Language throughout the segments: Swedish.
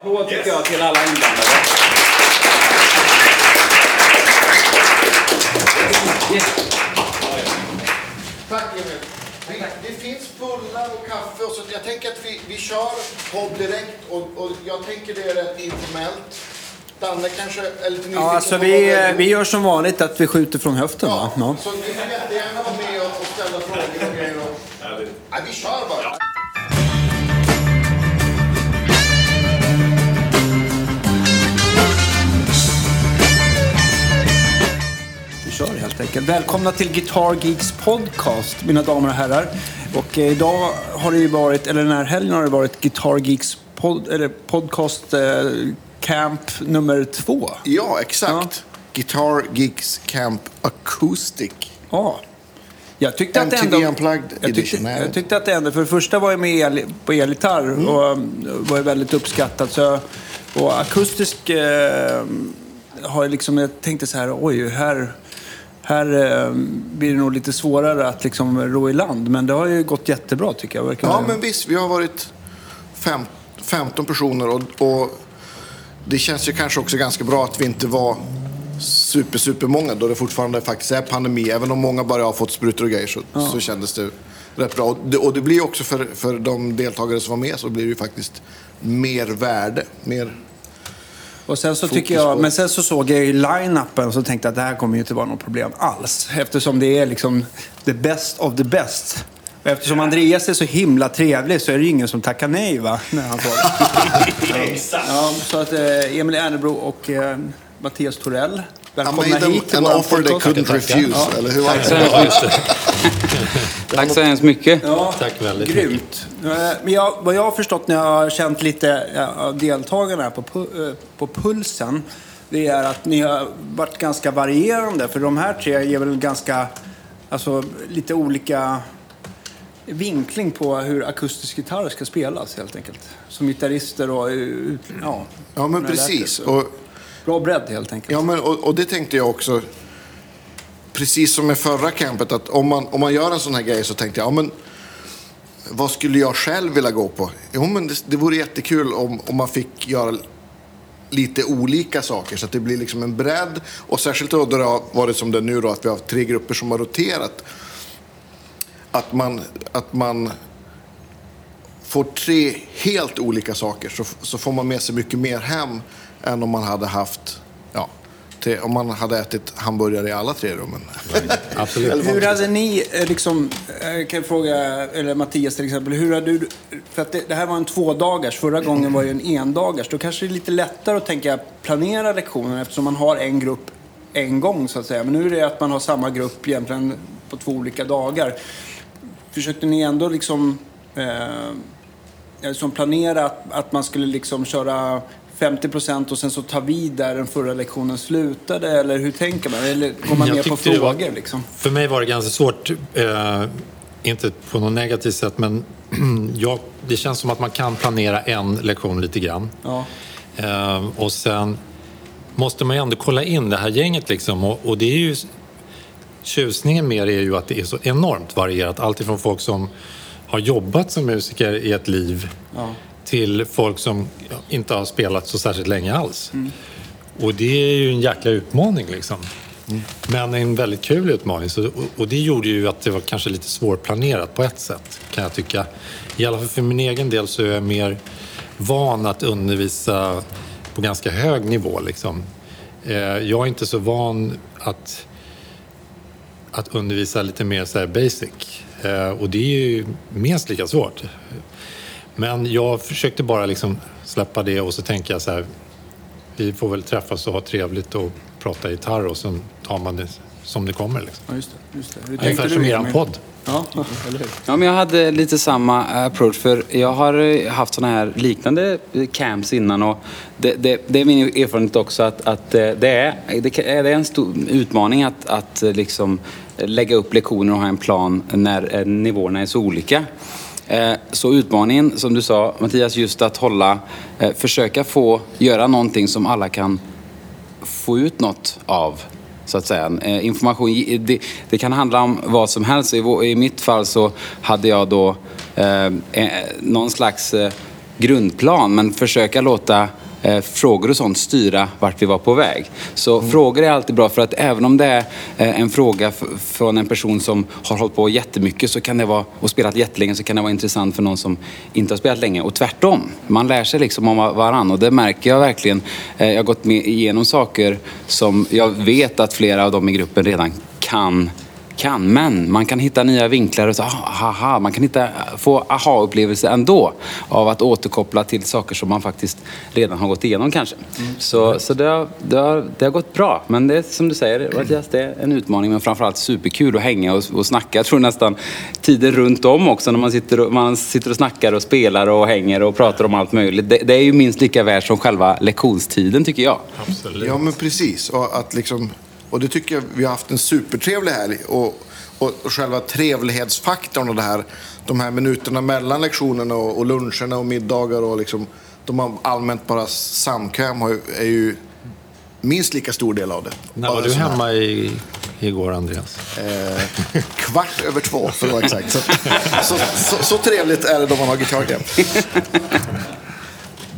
Applåd tycker jag till alla inblandade. Tack Emil. Vi, det finns bullar och kaffe och så jag tänker att vi, vi kör podd direkt och, och jag tänker det är rätt informellt. Danne kanske är lite nyfiken Ja, alltså vi, vi gör som vanligt att vi skjuter från höften va? Ja. Så ni får jättegärna vara med och, ställa frågor och grejer. Och... Nej, vi kör bara. Kör helt enkelt. Välkomna till Guitar Geeks podcast, mina damer och herrar. Och eh, idag har det ju varit, eller den här helgen har det varit Guitar Geeks pod, eller podcast eh, camp nummer två. Ja, exakt. Guitar Geeks Camp Acoustic. Ja. Jag tyckte att det ändå... Unplugged jag tyckte, jag tyckte att det ändå... För det första var jag med el, på elgitarr Mm. och um, var väldigt uppskattat. Så, och akustisk eh, har jag liksom... Jag tänkte så här, oj, här... Här eh, blir det nog lite svårare att liksom ro i land. Men det har ju gått jättebra tycker jag. Verkar Ja, men visst. Vi har varit fem, 15 personer och, och det känns ju kanske också ganska bra att vi inte var super, super många då det fortfarande faktiskt är pandemi. Även om många bara har fått sprutor och grejer så, så kändes det rätt bra. Och det, och det blir också för, för de deltagare som var med så blir det ju faktiskt mer värde. Mer, Och sen så Fokus tycker jag, på- men sen så såg jag ju line-upen och så tänkte jag att det här kommer ju inte vara något problem alls. Eftersom det är liksom the best of the best. Och eftersom Andreas är så himla trevlig så är det ju ingen som tackar nej va? När han får. ja, så att eh, Emil Ernebro och eh, Mattias Torell, I välkomna made them hit till an offer they couldn't refuse. Eller hur var Tack så det? mycket. Tack så hemskt mycket. Ja, Tack väldigt grymt. Eh, Men jag, vad jag har förstått när jag har känt lite av deltagarna här på, eh, på pulsen, det är att ni har varit ganska varierande. För de här tre ger väl ganska, alltså lite olika vinkling på hur akustisk gitarr ska spelas helt enkelt. Som gitarrister och, eh, ja. Ja, men precis. Och, Bra bredd helt enkelt. Ja, men, och, och det tänkte jag också. Precis som med förra campet, att om man, om man gör en sån här grej så tänkte jag, ja men vad skulle jag själv vilja gå på? Jo, men det, det vore jättekul om, om man fick göra lite olika saker så att det blir liksom en bredd. Och särskilt då, det har varit som det är nu då, att vi har tre grupper som har roterat. Att man, att man får tre helt olika saker så, så får man med sig mycket mer hem än om man hade haft, tre, om man hade ätit hamburgare i alla tre rummen. Absolut. Hur hade ni, eh, liksom, eh, kan jag fråga, eller Mattias till exempel, hur hade du, för att det, det här var en tvådagars, förra gången var ju en endagars. Då kanske det är lite lättare att tänka planera lektionen eftersom man har en grupp en gång så att säga. Men nu är det att man har samma grupp egentligen på två olika dagar. Försökte ni ändå liksom eh, som planera att, att man skulle liksom köra 50 procent och sen så ta vid där den förra lektionen slutade? Eller hur tänker man? Eller går man Jag mer på det var- frågor liksom? För mig var det ganska svårt, eh, inte på något negativt sätt, men jag, det känns som att man kan planera en lektion lite grann. Ja. Eh, och sen måste man ju ändå kolla in det här gänget liksom. Och, och det är ju... Tjusningen med det är ju att det är så enormt varierat. Allt ifrån folk som har jobbat som musiker i ett liv till folk som inte har spelat så särskilt länge alls. Och det är ju en jäkla utmaning liksom. Men en väldigt kul utmaning. Så, och, det gjorde ju att det var kanske lite svårplanerat på ett sätt, kan jag tycka. I alla fall för min egen del så är jag mer van att undervisa på ganska hög nivå. Liksom. Eh, jag är inte så van att, att undervisa lite mer så basic. Eh, och det är ju minst lika svårt. Men jag försökte bara liksom släppa det och så tänker jag så här, vi får väl träffas och ha trevligt och prata gitarr och sen tar man det som det kommer. Liksom. Ja, just det. Just det. Hur Ungefär tänkte som eran Emil? podd. Ja, eller hur? Ja, men jag hade lite samma approach för jag har haft såna här liknande camps innan och det, det, det är min erfarenhet också att, att eh, det, är, det är en stor utmaning att, att liksom lägga upp lektioner och ha en plan när eh, nivåerna är så olika. Eh, så utmaningen, som du sa Mattias, just att hålla, eh, försöka få göra någonting som alla kan få ut något av. Så att säga. Eh, information, det, det kan handla om vad som helst. I, I mitt fall så hade jag då eh, eh, någon slags eh, grundplan men försöka låta eh, frågor och sånt styra vart vi var på väg. Så Mm. frågor är alltid bra för att även om det är eh, en fråga från en person som har hållit på jättemycket så kan det vara, och spelat jättelänge så kan det vara intressant för någon som inte har spelat länge. Och tvärtom. Man lär sig liksom om varann och det märker jag verkligen. Eh, jag har gått igenom saker som jag vet att flera av dem i gruppen redan kan kan, men man kan hitta nya vinklar och så, ah, aha, man kan hitta, få aha-upplevelser ändå av att återkoppla till saker som man faktiskt redan har gått igenom kanske. Så, så det, har, det, har, det har gått bra, men det är som du säger, Mattias, det är en utmaning men framförallt superkul att hänga och, och snacka. Jag tror nästan tiden runt om också när man sitter, och, man sitter och snackar och spelar och hänger och pratar om allt möjligt. Det, det är ju minst lika värt som själva lektionstiden tycker jag. Absolut. Ja, men precis. Och, att liksom, och det tycker jag vi har haft en supertrevlig helg. Och, och, och själva trevlighetsfaktorn och det här, de här minuterna mellan lektionerna och, och luncherna och middagar och liksom, de har allmänt bara samkväm har är ju minst lika stor del av det. När var du hemma i, igår, Andreas? Eh, kvart över två, för att vara exakt. Så, så, så, så trevligt är det då man har gitarrgrepp.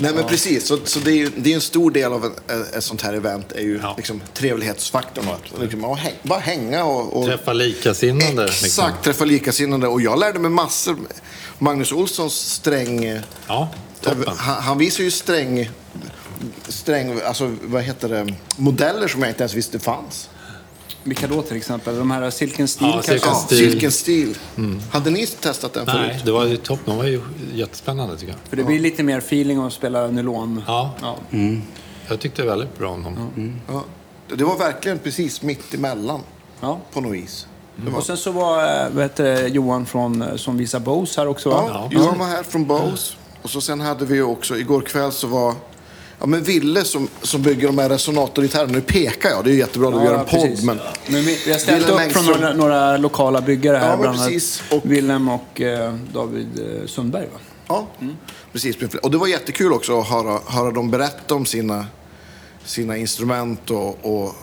Nej men precis, så, så det är ju det är en stor del av en- ett sånt här event är ju Ja. liksom trevlighetsfaktorn. och Att, liksom, att häng, bara hänga och... och Träffa likasinnade. Exakt, Liksom. träffa likasinnade. Och jag lärde mig massor. Magnus Olssons sträng... Ja, toppen. Han, han visar ju sträng... Sträng, alltså vad heter det? Modeller som jag inte ens visste fanns. Vilka då till exempel? De här Silken Steel Ja, kanske? Silken Ja, Steel. Silken Steel. Hade ni testat den Nej, förut? det var ju toppen. De var ju jättespännande tycker jag. För det blir lite mer feeling att spela nylon. Ja. Ja. Jag tyckte väldigt bra om dem. Ja. Det var verkligen precis mitt emellan Ja. på något vis. Och sen så var eh, det, Johan från, eh, som visar Bose här också. va? Ja, Johan var här från Bose. Och så sen hade vi ju också, igår kväll så var ja, men Ville som, som bygger de här resonatorgitarrerna. Nu pekar jag, det är ju jättebra att vi gör en podd. Men, Men vi, vi har ställt Willem upp från några, några lokala byggare här. Ja, bland annat. Och- Willem och eh, David eh, Sundberg. Va? ja, precis. Och det var jättekul också att höra, höra dem berätta om sina, sina instrument och, och,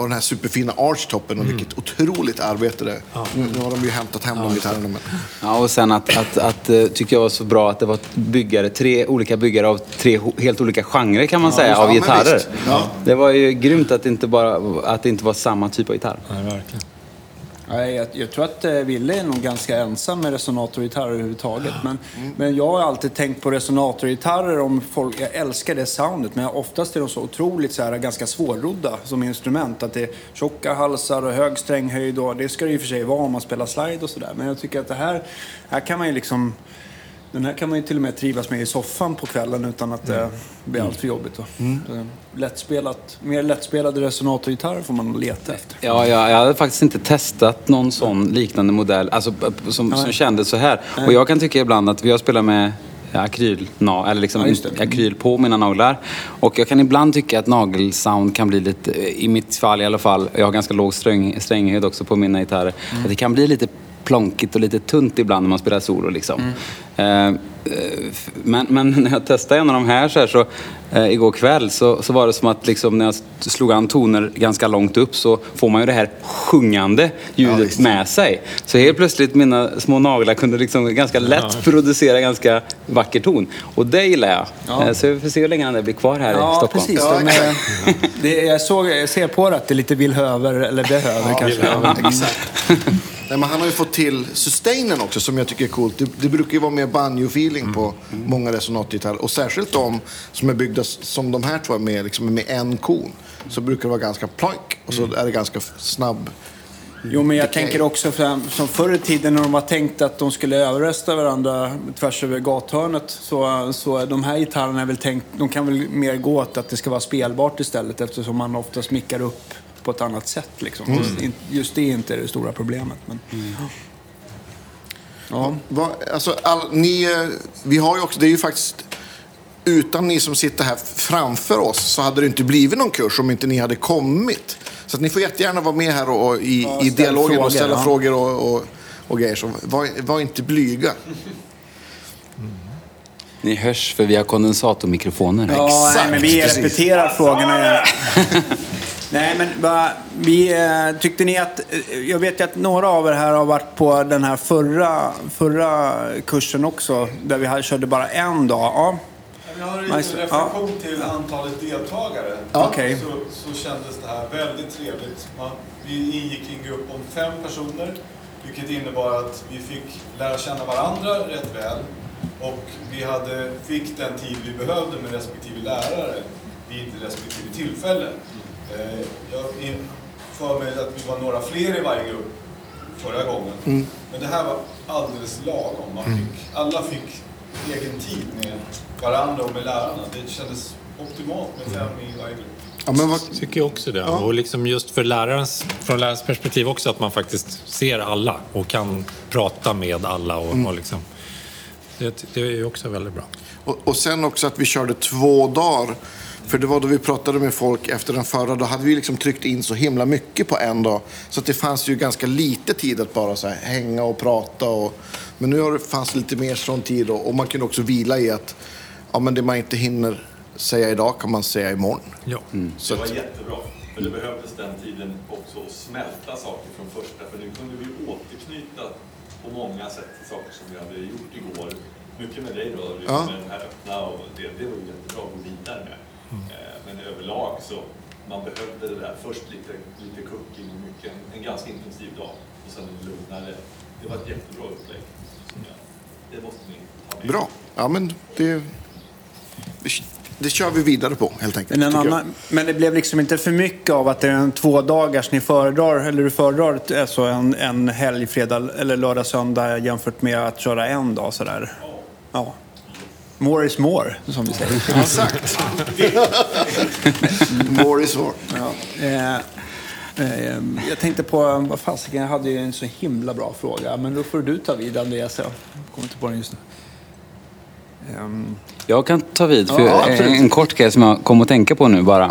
och den här superfina archtoppen och vilket otroligt arbete det är. Nu, nu har de ju hämtat hem de gitarrerna. Men... Ja, och sen att, att, att, eh, tycker jag var så bra att det var byggare, tre olika byggare av tre helt olika genrer kan man säga, just- av ja, gitarrer. Ja. Det var ju grymt att det inte, bara, att det inte var samma typ av gitarr. Nej, verkligen. Nej, jag, jag tror att eh, Ville är nog ganska ensam med resonatorgitarrer överhuvudtaget. Men, men jag har alltid tänkt på resonatorgitarrer om folk... Jag älskar det soundet, men oftast är de så otroligt så här, ganska svårrodda som instrument. Att det är tjocka halsar och hög stränghöjd och det ska det i och för sig vara om man spelar slide och sådär. Men jag tycker att det här, här kan man ju liksom... Den här kan man ju till och med trivas med i soffan på kvällen utan att det blir allt för jobbigt. Då. Så, Lättspelat, mer lättspelade resonatorgitarrer får man leta efter. Ja, jag, jag hade faktiskt inte testat någon sån liknande modell alltså, som, som kändes så här. Och jag kan tycka ibland att vi har spelat med akryl, na, eller liksom Ja, akryl på mina naglar. Och jag kan ibland tycka att nagelsound kan bli lite, i mitt fall i alla fall, jag har ganska låg sträng, stränghet också på mina gitarrer, Mm. att det kan bli lite plonkigt och lite tunt ibland när man spelar solo. Liksom. Mm. Eh, eh, men, men när jag testade en av de här så, här, så eh, igår kväll så, så var det som att liksom, när jag slog an toner ganska långt upp så får man ju det här sjungande ljudet med sig. Så helt plötsligt mina små naglar kunde liksom ganska lätt producera ganska vacker ton. Och det gillar jag. Ja. Eh, Så vi får se hur länge han blir kvar här i Ja, Stockholm. precis. Ja, De är, det, jag, såg, jag ser på det att det är lite villhöver, eller behöver kanske. Villhöver. Ja. Nej, men han har ju fått till sustainen också som jag tycker är coolt. Det, det brukar ju vara mer banjo-feeling på många resonatgitarrer. Och särskilt de som är byggda som de här två med, liksom med en kon. Så brukar det vara ganska plank och så är det ganska snabb. Jo, men jag Okej. tänker också fram, som förr i tiden när de var tänkt att de skulle överrösta varandra tvärs över gathörnet. Så, så de här gitarrerna är väl tänkt, de kan väl mer gå åt att det ska vara spelbart istället eftersom man ofta smickar upp på ett annat sätt. Liksom. Just, in- just det är inte det stora problemet. Men, ja. Va, alltså, all, ni, vi har ju också, det är ju faktiskt utan ni som sitter här framför oss så hade det inte blivit någon kurs om inte ni hade kommit. Så att ni får jättegärna vara med här och, och i, Ja, i dialogen och frågor, ställa ja. frågor och, och, och grejer. Så var, var inte blyga. Ni hörs för vi har kondensatormikrofoner. Ja, Exakt, nej, men vi precis. repeterar frågorna. Nej, men va, vi, eh, tyckte ni att... eh, Jag vet ju att några av er här har varit på den här förra, förra kursen också, där vi här körde bara en dag. Ja, Jag har en Nice. reflektion till antalet deltagare. Ja. Okej. Så, så kändes det här väldigt trevligt. Man, vi ingick i en grupp om fem personer, vilket innebar att vi fick lära känna varandra rätt väl. Och vi hade, fick den tid vi behövde med respektive lärare vid respektive tillfälle. Eh, jag för mig att vi var några fler i varje grupp förra gången. Men det här var alldeles lagom. Man fick, alla fick egen tid med varandra och med lärarna. Det kändes optimalt med fem i varje grupp. Ja, men vad, tycker jag också det. Och liksom just för lärarens, från lärarens perspektiv också att man faktiskt ser alla och kan prata med alla. Och, och liksom, det, det är ju också väldigt bra. och, och sen också att vi körde två dagar. För det var då vi pratade med folk efter den förra. Då hade vi liksom tryckt in så himla mycket på en dag. Så att det fanns ju ganska lite tid att bara så här hänga och prata. Och, men nu har det fanns lite mer sån tid. Och, och man kunde också vila i att ja, men det man inte hinner säga idag kan man säga imorgon. Ja. Så Det var att, jättebra. För det behövdes den tiden också att smälta saker från första. För nu kunde vi återknyta på många sätt till saker som vi hade gjort igår. Mycket med dig då, Ja. med den här öppna och det, det var ju jättebra att gå vidare med. Eh, Men överlag så, man behövde det där. Först lite, lite cooking och mycket, en, en ganska intensiv dag. Och sen en lugnare. Det var ett jättebra upplägg. som jag- Det måste ni ta med. bra. Ja, men det, det, det kör vi vidare på helt enkelt. Men, annan, men det blev liksom inte för mycket av att det är en två dagars ni föredrar, eller du föredrar alltså en, en helg, fredag eller lördag, söndag jämfört med att köra en dag sådär. Ja. More is more, som vi säger. Exakt. More is more. Ja. Eh, eh, jag tänkte på, vad fasiken, jag hade ju en så himla bra fråga. Men då får du ta vid Andreas. Jag kommer inte på den just nu. Ehm, Jag kan ta vid, för Ja, en, kort grej som jag kom att tänka på nu bara.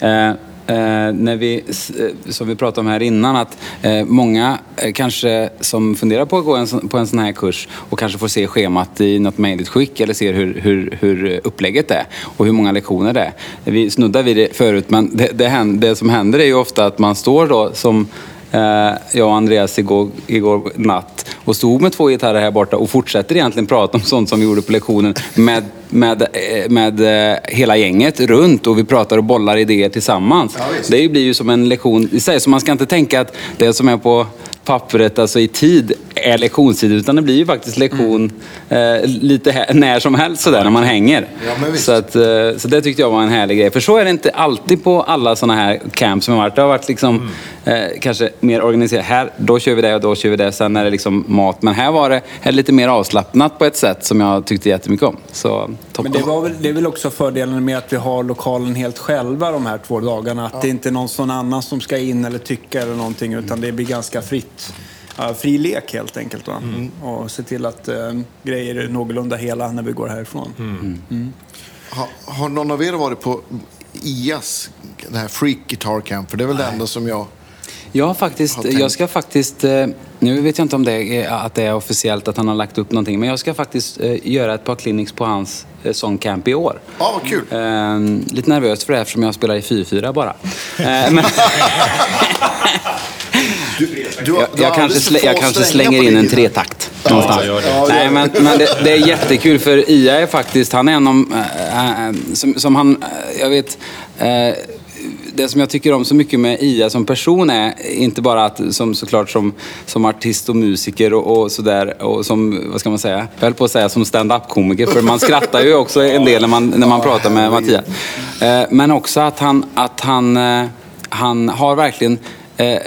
Eh, eh, när vi, eh, som vi pratade om här innan, att eh, många eh, kanske som funderar på att gå en, sån- på en sån här kurs och kanske får se schemat i något mejligt skick eller ser hur, hur, hur upplägget är och hur många lektioner det är. Vi snuddade vid det förut, men det, det, händer, det som händer är ju ofta att man står då som Eh, jag och Andreas igår, igår natt och stod med två gitarrer här borta och fortsätter egentligen prata om sånt som vi gjorde på lektionen med, med, eh, med eh, hela gänget runt och vi pratar och bollar idéer tillsammans. det blir ju som en lektion i sig, så man ska inte tänka att det som är på pappret, alltså i tid, är lektionstid utan det blir ju faktiskt lektion eh, lite när som helst sådär när man hänger. Ja, men visst. så, att, eh, så det tyckte jag var en härlig grej. För så är det inte alltid på alla sådana här camps som har varit. Det har varit liksom eh, kanske mer organiserat. Här, då kör vi det och då kör vi det. Sen är det liksom mat. Men här var det här lite mer avslappnat på ett sätt som jag tyckte jättemycket om. Så. Men det, var väl, det är väl också fördelen med att vi har lokalen helt själva de här två dagarna. Att det inte är någon sån annan som ska in eller tycka eller någonting. Utan det blir ganska fritt. Ja, fri lek helt enkelt. Va? Och se till att eh, grejer är någorlunda hela när vi går härifrån. Har, har någon av er varit på IAS, den här Freak Guitar Camp? För det är väl det enda som jag... Jag har faktiskt, jag ska faktiskt, eh, nu vet jag inte om det är, att det är officiellt att han har lagt upp någonting, men jag ska faktiskt eh, göra ett par clinics på hans eh, sångcamp i år. Ja, vad kul. Eh, lite nervös för det eftersom jag spelar i 4-4 bara. Men, Du, du, jag, jag, kanske, jag kanske slänger in en tretakt någonstans. gör det. Ja, Nej, men, men det, det är jättekul för Ia är faktiskt, han är en av, äh, som, som han, äh, jag vet, äh, det som jag tycker om så mycket med Ia som person är inte bara att, som såklart som, som artist och musiker och, och sådär, och som, vad ska man säga, jag höll på att säga som stand-up-komiker, för man skrattar ju också en del när man, när man pratar med Mattias. Eh, Men också att han, att han, eh, han har verkligen eh,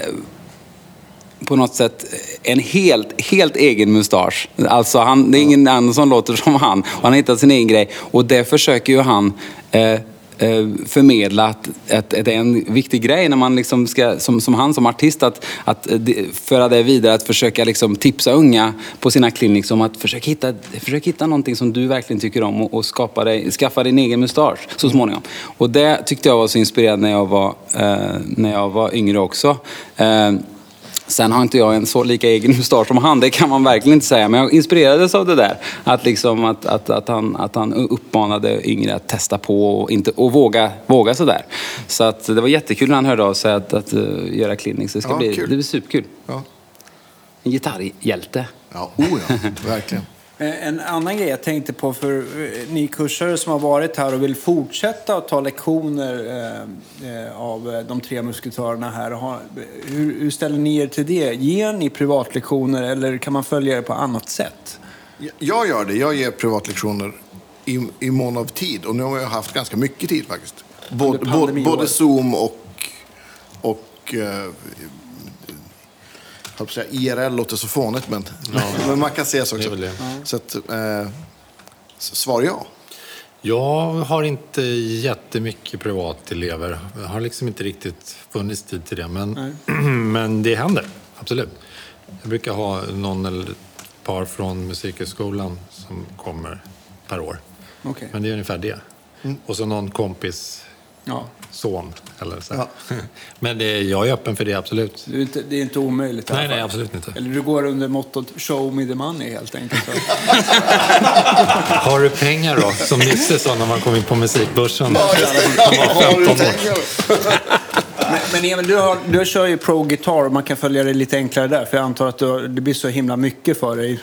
på något sätt en helt, helt egen mustasch. Alltså han, det är ingen annan som låter som han. Och han har hittat sin egen grej. Och det försöker ju han eh, eh, förmedla att, att, att det är en viktig grej när man liksom ska, som, som han som artist, att, att det- föra det vidare, att försöka liksom tipsa unga på sina clinics om att försöka hitta, försök hitta någonting som du verkligen tycker om och, och skapa dig, skaffa din egen mustasch så småningom. Och det tyckte jag var så inspirerande när jag var, eh, när jag var yngre också. Eh, Sen har inte jag en så lika egen mustasch som han, det kan man verkligen inte säga. Men jag inspirerades av det där. Att, liksom, att, att, att, han, att han uppmanade yngre att testa på och, inte, och våga, våga sådär. Så att det var jättekul när han hörde av sig att, att, uh, göra clinics. Det ska Ja, bli, kul. det blir superkul. Ja, En gitarrhjälte. ja. Oh, ja. verkligen. Eh, En annan grej jag tänkte på för eh, ni kursare som har varit här och vill fortsätta att ta lektioner eh, av de tre musketörerna här. Hur, ställer ni er till det? Ger ni privatlektioner eller kan man följa det på annat sätt? Jag gör det. Jag ger privatlektioner i, i mån av tid. Och nu har jag haft ganska mycket tid faktiskt. Både, både, Zoom och... och jag säga IRL låter så fånigt, men, men man kan ses Det också. väl det. Så att, eh, svar ja. Jag har inte jättemycket privatelever. Jag har liksom inte riktigt funnits tid till det. Men, men det händer, absolut. Jag brukar ha någon eller ett par från Musikhögskolan som kommer per år. Okej. Men det är ungefär det. Och så någon kompis Ja. son. Eller så. Men det, jag är öppen för det, absolut. Det är inte, det är inte omöjligt Nej, nej, absolut inte. Eller du går under mottot show me the money helt enkelt. Har du pengar då? Som Nisse sa när man kom in på musikbörsen. Vad har du tänkt? men, men Emil, du, har, du kör ju Pro Guitar och man kan följa det lite enklare där. För jag antar att du, det blir så himla mycket för dig.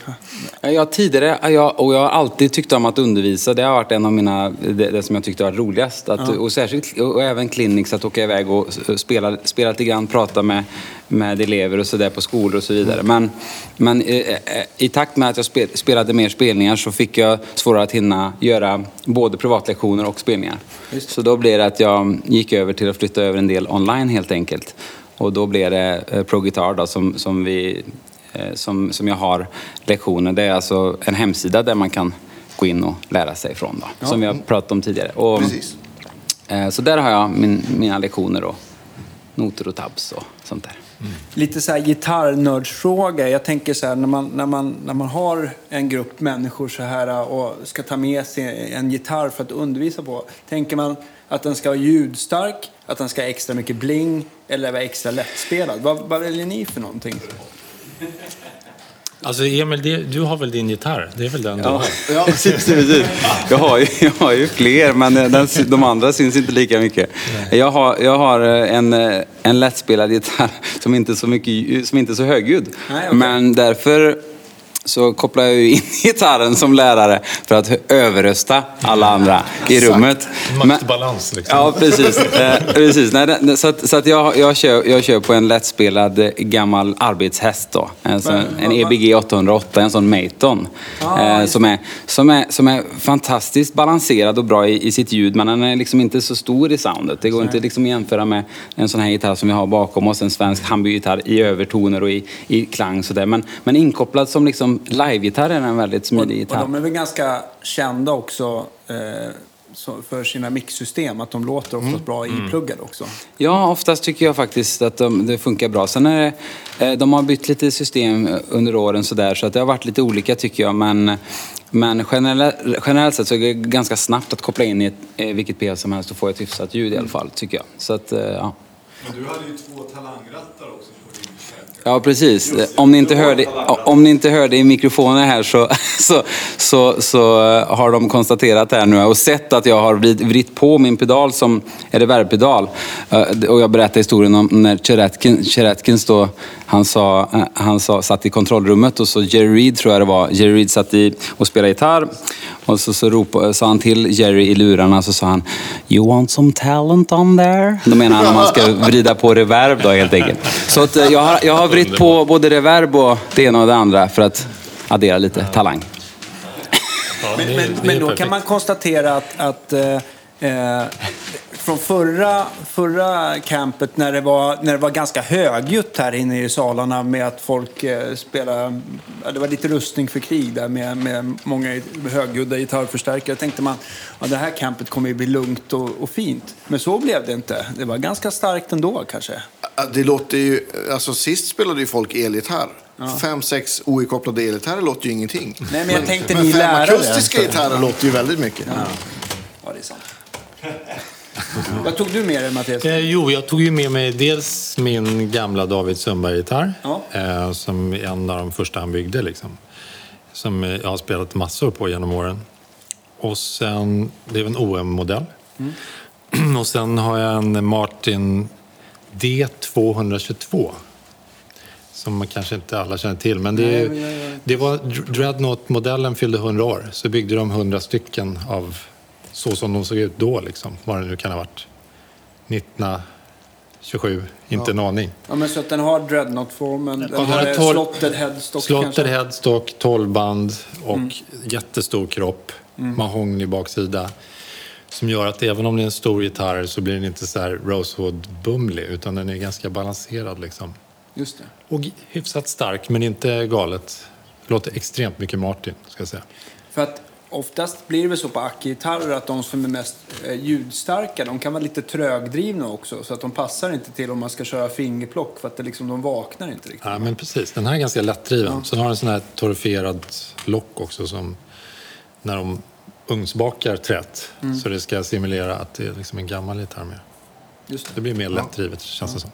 Jag tidigare, jag, och jag har alltid tyckt om att undervisa. Det har varit en av mina, det, det som jag tyckte var roligast. Att, Och särskilt, och även clinics, att åka iväg och spela, spela lite grann, prata med, med elever och sådär på skolor och så vidare. Men, men eh, eh, i takt med att jag spel, spelade mer spelningar så fick jag svårare att hinna göra både privatlektioner och spelningar. Så då blev det att jag gick över till att flytta över en del online helt enkelt. Och då blev det eh, Pro Guitar då, som, som vi eh, som, som jag har lektioner. Det är alltså en hemsida där man kan gå in och lära sig ifrån. Då, Som vi har pratat om tidigare. Och, Precis. eh, så där har jag min, mina lektioner och noter och tabs och sånt där. Lite så här gitarrnördsfråga. Jag tänker så här när man, när, man, när man har en grupp människor så här och ska ta med sig en gitarr för att undervisa på. Tänker man att den ska vara ljudstark, att den ska ha extra mycket bling eller vara extra lättspelad? Vad, vad väljer ni för någonting? Alltså Emil, det, du har väl din gitarr? Det är väl den du har? Ja, precis, precis. Jag har ju, jag har ju fler, men eh, den, de andra syns inte lika mycket. Jag har, jag har eh, en, eh, en lättspelad gitarr som inte är så, mycket, som inte är så högljudd. Nej, okej. Men därför så kopplar jag ju in gitarren som lärare för att överrösta alla andra i rummet. Maktbalans liksom. Ja, precis. Eh, precis. Nej, så att, så att jag, jag, kör, jag kör på en lättspelad eh, gammal arbetshäst. Då. En, sån, en EBG 808, en sån Maton. eh, som, är, som, är, som är fantastiskt balanserad och bra i, i sitt ljud, men den är liksom inte så stor i soundet. Det går inte liksom att jämföra med en sån här gitarr som vi har bakom oss, en svensk Hamby-gitarr i övertoner och i, i klang. Sådär. Men, men inkopplad som liksom live-gitarr är den en väldigt Och, smidig och gitarr. de är väl ganska kända också eh, för sina mixsystem. Att de låter oftast bra ipluggade också. Ja, oftast tycker jag faktiskt att de, det funkar bra. Sen är det, eh, de har bytt lite system under åren sådär, så att det har varit lite olika tycker jag. Men, men generellt, generellt sett så är det ganska snabbt att koppla in i ett, eh, vilket PA som helst och få ett hyfsat ljud i alla fall, tycker jag. Så att, eh, ja. Men du hade ju två talangrattar också. Ja, precis. Om ni inte hörde, om ni inte hörde i mikrofonen här så, så, så, så eh, har de konstaterat här nu och sett att jag har vridit på min pedal som är reverbpedal. Eh, och jag berättade historien om när Cheretkins, Cheretkins då, han, sa, eh, han sa, satt i kontrollrummet och så Jerry Reed tror jag det var. Jerry Reed satt i och spelade gitarr. Och så, så ropade, sa han till Jerry i lurarna så sa han You want some talent on there? Då menar han om man ska vrida på reverb då helt enkelt. Så att, eh, jag har, jag har vridit på både reverb och det ena och det andra för att addera lite talang. Ja, Men, det är- men, det men då perfekt. kan man konstatera att, att eh, eh, från förra, förra campet när det, var, när det var ganska högljutt här inne i salarna med att folk eh, spelade, ja, det var lite rustning för krig där med, med många högljudda gitarrförstärkare. tänkte man att det här campet kommer ju bli lugnt och, och fint. Men så blev det inte. Det var ganska starkt ändå kanske. Ja, Det låter ju, alltså sist spelade ju folk elgitarr. Fem, sex oikopplade elgitarrer låter ju ingenting. Nej, men jag tänkte men ni fem lärare. akustiska gitarrer låter ju väldigt mycket. Ja, det är sant. Vad tog du med dig Mattias? Eh, jo, jag tog ju med mig dels min gamla David Sundberg-gitarr. Ja. Eh, som är en av de första han byggde. Liksom. Som eh, jag har spelat massor på genom åren. Och sen, det är en OM-modell. Och sen har jag en Martin D222. Som man kanske inte alla känner till. Men det, är, det var Dreadnought-modellen fyllde 100 år. Så byggde de 100 stycken av så som de såg ut då. Liksom. Vad det nu kan ha varit. 1927, inte en aning. Ja, men så att den har dreadnought-formen. Den den har tolv- slotted headstock Slotted kanske. headstock, 12 band och Mm. jättestor kropp. Mahogny baksida. Som gör att även om det är en stor gitarr så blir den inte så här Rosewood-bumlig utan den är ganska balanserad liksom. Just det. Och hyfsat stark men inte galet. Låter extremt mycket Martin ska jag säga. För att oftast blir det väl så på Acke-gitarrer att de som är mest eh, ljudstarka, de kan vara lite trögdrivna också. Så att de passar inte till om man ska köra fingerplock för att det liksom, de vaknar inte riktigt. Ja men precis, den här är ganska lättdriven. Sen har den en sån här torrefierad lock också som när de ugnsbakar trätt. Mm. Så det ska simulera att det är liksom en gammal gitarr med. Just det. Det blir mer lättdrivet känns det som.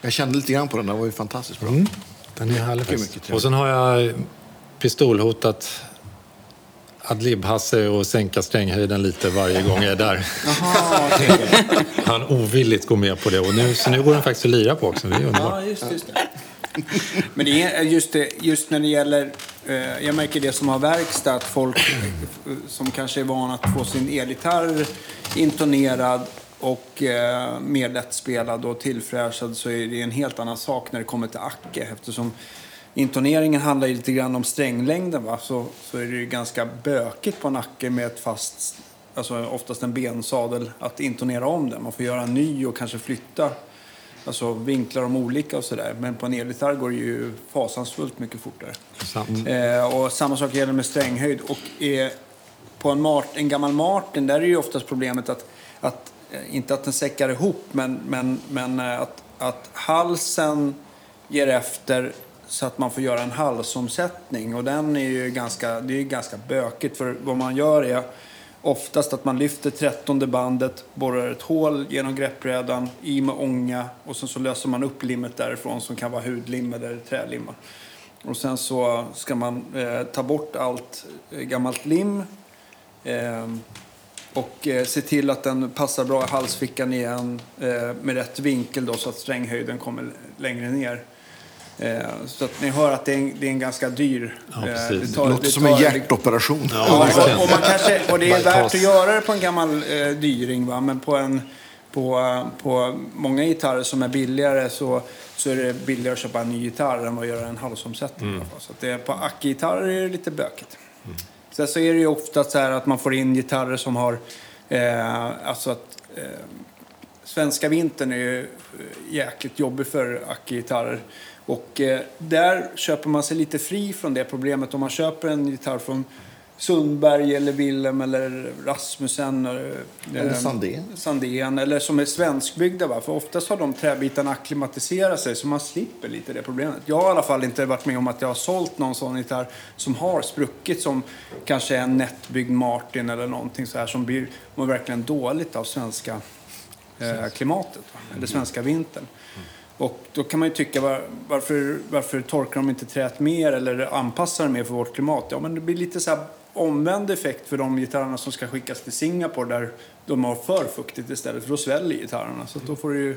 Jag kände lite grann på den, den var ju fantastiskt bra. Den är härlig faktiskt. Och sen har jag pistolhotat Adlib-Hasse och sänka stränghöjden lite varje gång jag är där. Han ovilligt går med på det. Och nu, så nu går den faktiskt att lira på också. Det är underbart. Ja, just, just det. Men det är just, det, just när det gäller, eh, jag märker det som har verkstad, att folk eh, som kanske är vana att få sin elgitarr intonerad och eh, mer lättspelad och tillfräschad så är det en helt annan sak när det kommer till Acke eftersom intoneringen handlar ju lite grann om stränglängden va? Så, så är det ju ganska bökigt på en Acke med ett fast, alltså oftast en bensadel, att intonera om den. Man får göra en ny och kanske flytta Alltså vinklar dem olika och sådär. Men på en elgitarr går det ju fasansfullt mycket fortare. Eh, och samma sak gäller med stränghöjd. Och eh, på en, Mart, en gammal Martin, där är ju oftast problemet att, att eh, inte att den säckar ihop, men, men, men eh, att, att halsen ger efter så att man får göra en halsomsättning. Och den är ju ganska, det är ju ganska bökigt, för vad man gör är oftast att man lyfter trettonde bandet, borrar ett hål genom greppbrädan, i med ånga och sen så löser man upp limmet därifrån som kan vara hudlim eller trälimma. Och sen så ska man eh, ta bort allt eh, gammalt lim eh, och eh, se till att den passar bra i halsfickan igen eh, med rätt vinkel då så att stränghöjden kommer längre ner. Eh, så att ni hör att det är en, det är en ganska dyr... Ja, eh, precis. Det låter som en hjärtoperation. Ja, verkligen. och, och, man kanske, och det är värt att göra det på en gammal eh, dyring, va? men på, en, på, eh, på många gitarrer som är billigare så, så är det billigare att köpa en ny gitarr än att göra en halsomsättning. fall. Så det, på Acke-gitarrer är det lite bökigt. Sen så är det ju ofta så här att man får in gitarrer som har... Eh, alltså att, eh, svenska vintern är ju eh, jäkligt jobbig för Acke-gitarrer. Och eh, där köper man sig lite fri från det problemet. Om man köper en gitarr från Sundberg eller Willem eller Rasmussen. Eller, Eller eh, Sandén. Sandén eller som är svenskbyggda. Va? För oftast har de träbitarna acklimatiserat sig så man slipper lite det problemet. Jag har i alla fall inte varit med om att jag har sålt någon sån gitarr som har spruckit som kanske en nättbyggd Martin eller någonting så här som blir mår verkligen dåligt av svenska eh, klimatet. Va? Eller svenska vintern. Och då kan man ju tycka var, varför, varför torkar de inte träet mer eller anpassar det mer för vårt klimat? Ja, men det blir lite så här omvänd effekt för de gitarrerna som ska skickas till Singapore där de har för fuktigt istället för då sväller gitarrerna. Så då får ju,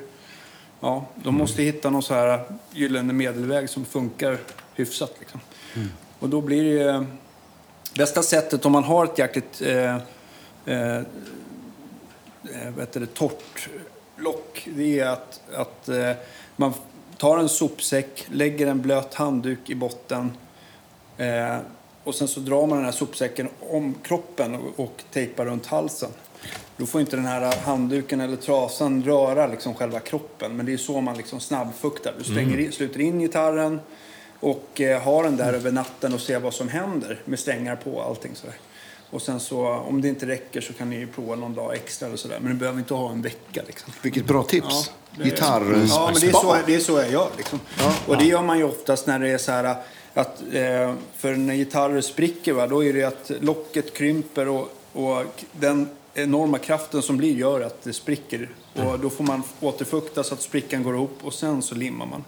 ja, de måste hitta någon så här gyllene medelväg som funkar hyfsat. Liksom. Och då blir det ju, bästa sättet om man har ett jäkligt eh, eh, eh, heter det, torrt lock, det är att, att eh, man tar en sopsäck, lägger en blöt handduk i botten eh, och sen så drar man den här sopsäcken om kroppen och, och tejpar runt halsen. Då får inte den här handduken eller trasan röra liksom själva kroppen, men det är så man liksom snabbfuktar. Du stänger in, sluter in gitarren och eh, har den där över natten och ser vad som händer med strängar på och allting sådär. Och sen så, om det inte räcker så kan ni ju prova någon dag extra eller sådär. Men du behöver inte ha en vecka liksom. Vilket bra tips. det- Gitarr... Ja, men det är så, det är så jag gör. Liksom. och det gör man ju oftast när det är så här att eh, för när gitarrer spricker va, då är det att locket krymper och, och den enorma kraften som blir gör att det spricker. Och då får man återfukta så att sprickan går ihop och sen så limmar man.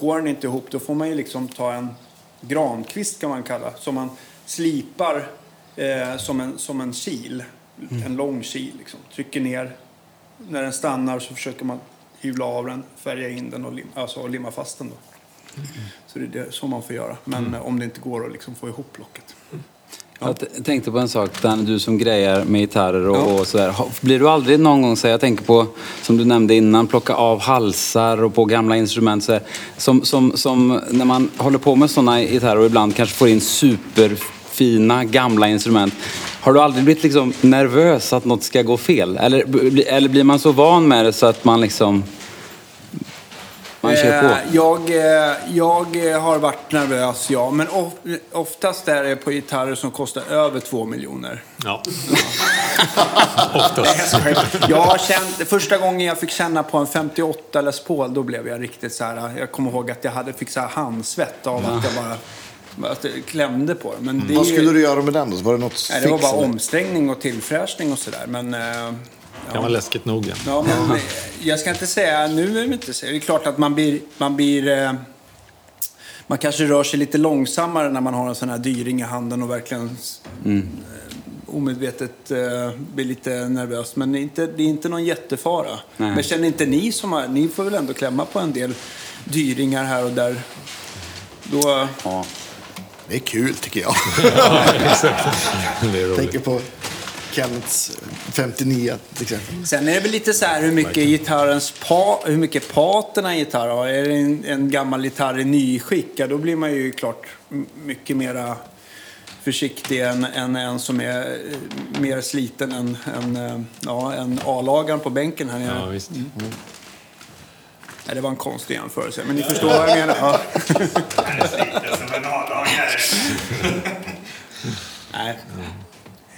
Går den inte ihop då får man ju liksom ta en grankvist kan man kalla som man slipar eh, som, en, som en kil. En lång kil liksom. Trycker ner. När den stannar så försöker man hyvla av den, färga in den och, lim, alltså, och limma fast den. Då. Så det är det, så man får göra. Men eh, om det inte går att liksom få ihop locket. Jag t- tänkte på en sak, Dan, du som grejar med gitarrer och, Ja. och sådär. Blir du aldrig någon gång, så här, jag tänker på, som du nämnde innan, plocka av halsar och på gamla instrument. Så som, som, som när man håller på med sådana gitarrer och ibland kanske får in superfina gamla instrument. Har du aldrig blivit liksom nervös att något ska gå fel? Eller, eller blir man så van med det så att man liksom... Man kör på? Eh, Jag, eh, jag har varit nervös, ja. Men of, oftast är det på gitarrer som kostar över två miljoner. Ja. Nej, jag har känt, första gången jag fick känna på en 58 Les Paul, då blev jag riktigt så här. Jag kommer ihåg att jag hade fick så här handsvett av att jag bara att det klämde på det. Men det, är Vad skulle du göra med den då? Var det något Nej, det var bara eller? omsträngning och tillfräschning och sådär. Men, eh, kan vara läskigt nog. Ja. ja, men jag ska inte säga, nu är det inte så. Det är klart att man blir, man blir eh, man kanske rör sig lite långsammare när man har en sån här dyring i handen och verkligen eh, omedvetet eh, blir lite nervös. Men det är inte, det är inte någon jättefara. Nej. Men känner inte ni som har, ni får väl ändå klämma på en del dyringar här och där. Då, Ja. Det är kul tycker jag. Är roligt. Tänker på Kennets 59 till exempel. Sen är det väl lite så här hur mycket gitarrens pa, hur mycket paterna i gitarr har. Är det en, en gammal gitarr i nyskick, ja, då blir man ju klart mycket mera försiktig än, än en som är eh, mer sliten än, än, eh, ja, än A-lagaren på bänken här nere. Ja, visst. Nej, det var en konstig jämförelse, men ni förstår vad jag menar. Ja. Nej.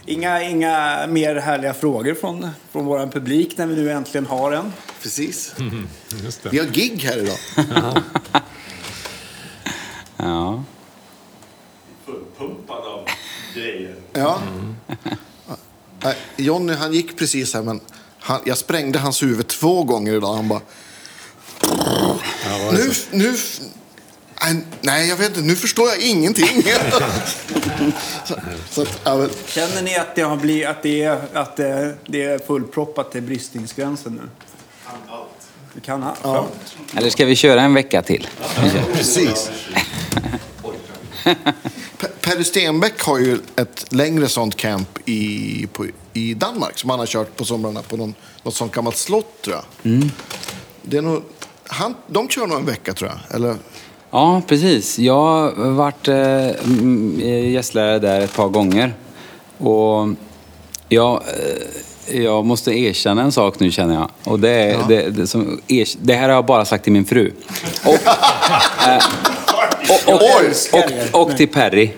Inga, inga mer härliga frågor från, från vår publik när vi nu äntligen har en. Precis. Just det. Vi har gig här idag. ja. Fullpumpad av grejer. Ja. Nej, Jonny han gick precis här men han, jag sprängde hans huvud två gånger idag. Han bara... Ja, Nu, nu, nej, jag vet inte. Nu förstår jag ingenting. så, så ja, men, Känner ni att det, har blivit, att det, är, att det, det är fullproppat till bristningsgränsen nu? Det kan allt. Ja. Eller ska vi köra en vecka till? precis. Pe- Perry Stenbeck har ju ett längre sånt camp i, på, i Danmark som han har kört på somrarna på någon, något sånt gammalt slott tror jag. Det är nog, han, de kör nog en vecka tror jag. Eller, Ja, precis. Jag har varit eh, mm, gästlärare där ett par gånger. Och jag, eh, jag måste erkänna en sak nu känner jag. Och det, är, det, det, som, ers- det här har jag bara sagt till min fru. Och, eh, och, och, och, och till Perry.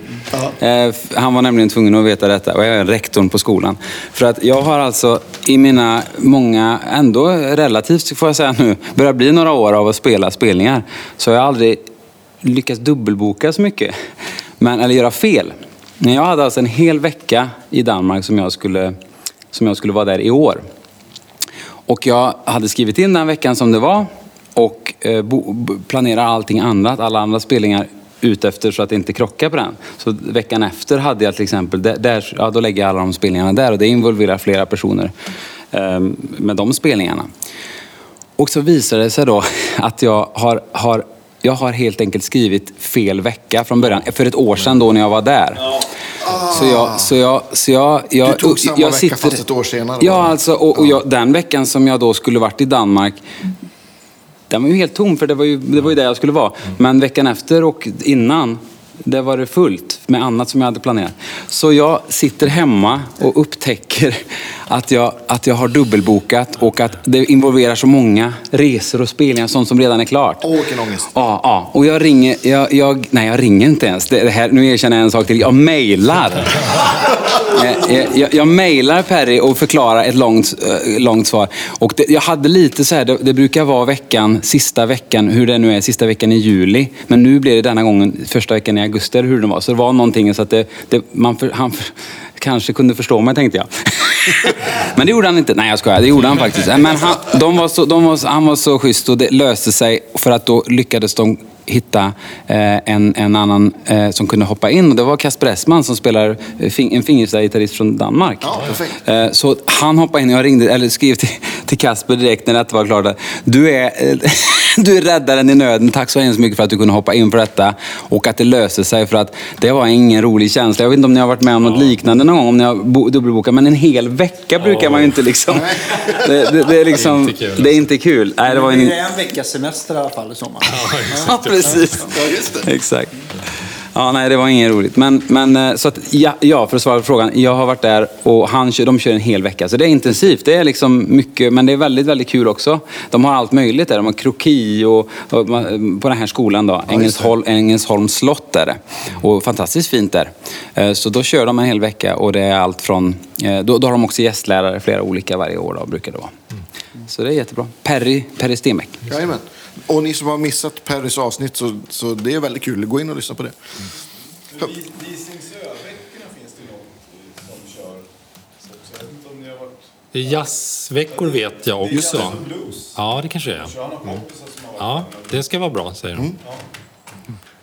Eh, Han var nämligen tvungen att veta detta och jag är rektorn på skolan. För att jag har alltså i mina många, ändå relativt får jag säga nu, börjar bli några år av att spela spelningar. Så har jag aldrig lyckats dubbelboka så mycket. Men, eller göra fel. Men jag hade alltså en hel vecka i Danmark som jag skulle, som jag skulle vara där i år. Och jag hade skrivit in den veckan som det var och eh, planerar allting annat, alla andra spelningar utefter så att det inte krockar på den. Så veckan efter hade jag till exempel, där, ja, då lägger jag alla de spelningarna där och det involverar flera personer eh, med de spelningarna. Och så visar det sig då att jag har, har, jag har helt enkelt skrivit fel vecka från början. För ett år sedan då när jag var där. Så jag, så jag, så jag, jag, Du tog samma jag vecka fast ett år senare, Ja, alltså och, och jag, den veckan som jag då skulle varit i Danmark den var ju helt tom för det var ju, det var ju där jag skulle vara. Men veckan efter och innan, det var det fullt med annat som jag hade planerat. Så jag sitter hemma och upptäcker att jag, att jag har dubbelbokat och att det involverar så många resor och spelningar, sånt som redan är klart. Åh, vilken ångest. Ja, ja. Och jag ringer, jag, jag, nej jag ringer inte ens. Det, det här, nu erkänner jag en sak till. Jag mejlar. Eh, jag, jag, jag mejlar Perry och förklarar ett långt, eh, långt svar. Och det, jag hade lite så här, det, det brukar vara veckan, sista veckan, hur det nu är, sista veckan i juli. Men nu blev det denna gången första veckan i augusti eller hur det var. Så det var någonting så att det, man för, han för, kanske kunde förstå mig tänkte jag. Men det gjorde han inte. Nej, jag skojar. Det gjorde han faktiskt. Men han, de var så, de var, han var så schysst och det löste sig för att då lyckades de hitta eh, en, en annan eh, som kunde hoppa in. Och det var Kasper Essman som spelar eh, fing, en fingergitarrist från Danmark. Ja, perfekt. Eh, så han hoppade in och jag ringde, eller skrev till, till Kasper direkt när detta var klart. Du är, du är räddaren i nöden. Tack så hemskt mycket för att du kunde hoppa in på detta. Och att det löste sig för att det var ingen rolig känsla. Jag vet inte om ni har varit med om något liknande någon gång, om ni har bo- dubbelbokat. Men en hel vecka brukar man ju inte liksom... Det, det, det är liksom... Inte kul. Det är inte kul. Nej, det var Det en... blir en veckas semester i alla fall i sommar. Ja, precis. Ja, just det. Exakt. Ja, nej, det var inget roligt. Men, men eh, så att, ja, ja, för att svara på frågan. Jag har varit där och han kör, de kör en hel vecka. Så det är intensivt. Det är liksom mycket, men det är väldigt, väldigt kul också. De har allt möjligt där. De har kroki och, och man- på den här skolan då. Ängelholm, Ängelholms slott är det. Och fantastiskt fint där. Eh, Så då kör de en hel vecka och det är allt från... eh, Då, då har de också gästlärare, flera olika varje år då, brukar det vara. Så det är jättebra. Perry, Perry Stenbeck. Jajamän. Och ni som har missat Perrys avsnitt, så, så det är väldigt kul. Gå in och lyssna på det. Men vis- Visingsöveckorna finns det något som kör. Så jag vet inte om ni har varit... Det är Jazzveckor vet jag Det är också. jazz och blues. Ja, det kanske det är. Varit Ja, det ska vara bra, säger de.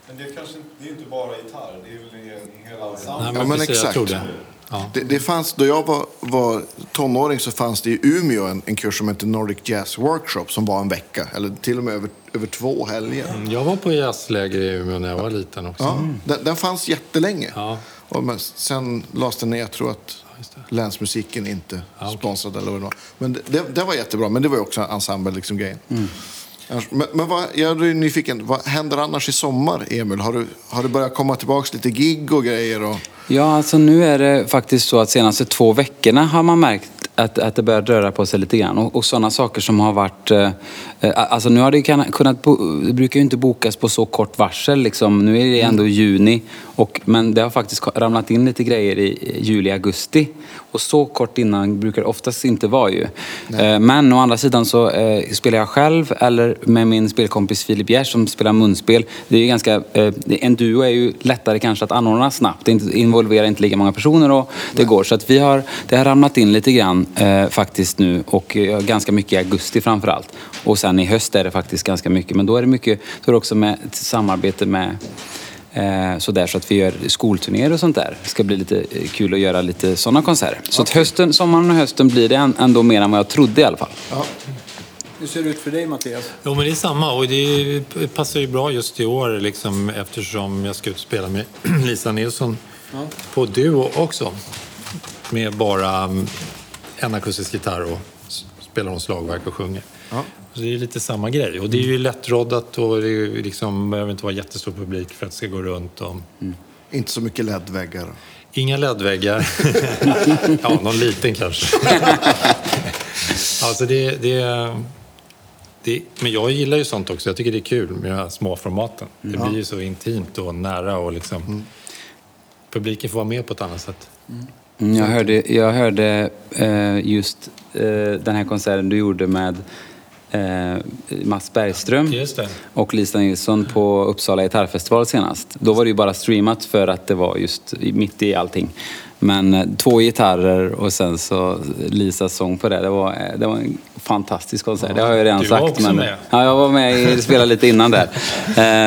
Men det är kanske inte- det är inte bara gitarr, det är väl en hel ensemble. Nej, Ja, men precis, exakt. Det. Ja. Det, det fanns, då jag var, var tonåring så fanns det i Umeå en, en kurs som hette Nordic Jazz Workshop som var en vecka, eller till och med över, över två helger. Jag var på jazzläger i Umeå när jag var liten också. Ja, den, den fanns jättelänge. Ja. Och men, sen lades den ner, jag tror att. Länsmusiken inte okej. sponsrade eller vad det var. Men det, det, det var jättebra, men det var ju också ensemble liksom grejen. Annars- Men, men vad, jag är nyfiken, vad händer annars i sommar, Emil? Har du, har du börjat komma tillbaka lite gig och grejer? Och... Ja, alltså nu är det faktiskt så att senaste två veckorna har man märkt att, att det börjar röra på sig lite grann. Och, och sådana saker som har varit... Eh, eh, alltså nu har det kunnat... Det brukar ju inte bokas på så kort varsel liksom. Nu är det ändå juni. Och, men det har faktiskt ramlat in lite grejer i juli, augusti. Och så kort innan brukar det oftast inte vara ju. Eh, men å andra sidan så eh, spelar jag själv eller med min spelkompis Filip Gers som spelar munspel. Det är ju ganska, eh, en duo är ju lättare kanske att anordna snabbt. Det inte- involverar inte lika många personer och det går. Så att vi har, det har ramlat in lite grann eh, faktiskt nu och eh, ganska mycket i augusti framför allt. Och sen i höst är det faktiskt ganska mycket. Men då är det mycket, då är det också med ett samarbete med Eh, sådär så att vi gör skolturnéer och sånt där. Det ska bli lite eh, kul att göra lite sådana konserter. Så att hösten, sommaren och hösten blir det än- ändå mer än vad jag trodde i alla fall. Ja. Hur ser det ut för dig Mattias? Jo, men det är samma. Och det passar ju bra just i år liksom, eftersom jag ska ut och spela med Lisa Nilsson på duo också. Med bara um, en akustisk gitarr och spelar hon slagverk och sjunger. Ja. Så det är lite samma grej. Och det är ju lättroddat och det liksom, behöver inte vara jättestor publik för att det ska gå runt. Och, Inte så mycket LED-väggar. Inga LED-väggar. ja, någon liten kanske. alltså det, det, det, men jag gillar ju sånt också. Jag tycker det är kul med de här små formaten. Det blir ju så intimt och nära och liksom... Publiken får vara med på ett annat sätt. Mm, Jag hörde, jag hörde eh, just eh, den här konserten du gjorde med eh, Mats Bergström och Lisa Nilsson på Uppsala gitarrfestival senast. Då var det ju bara streamat för att det var just mitt i allting. Men eh, två gitarrer och sen så Lisas sång på det. Det var, eh, det var en fantastisk konsert. det har jag redan du var sagt. också men, med. Ja, jag var med i spelade lite innan där.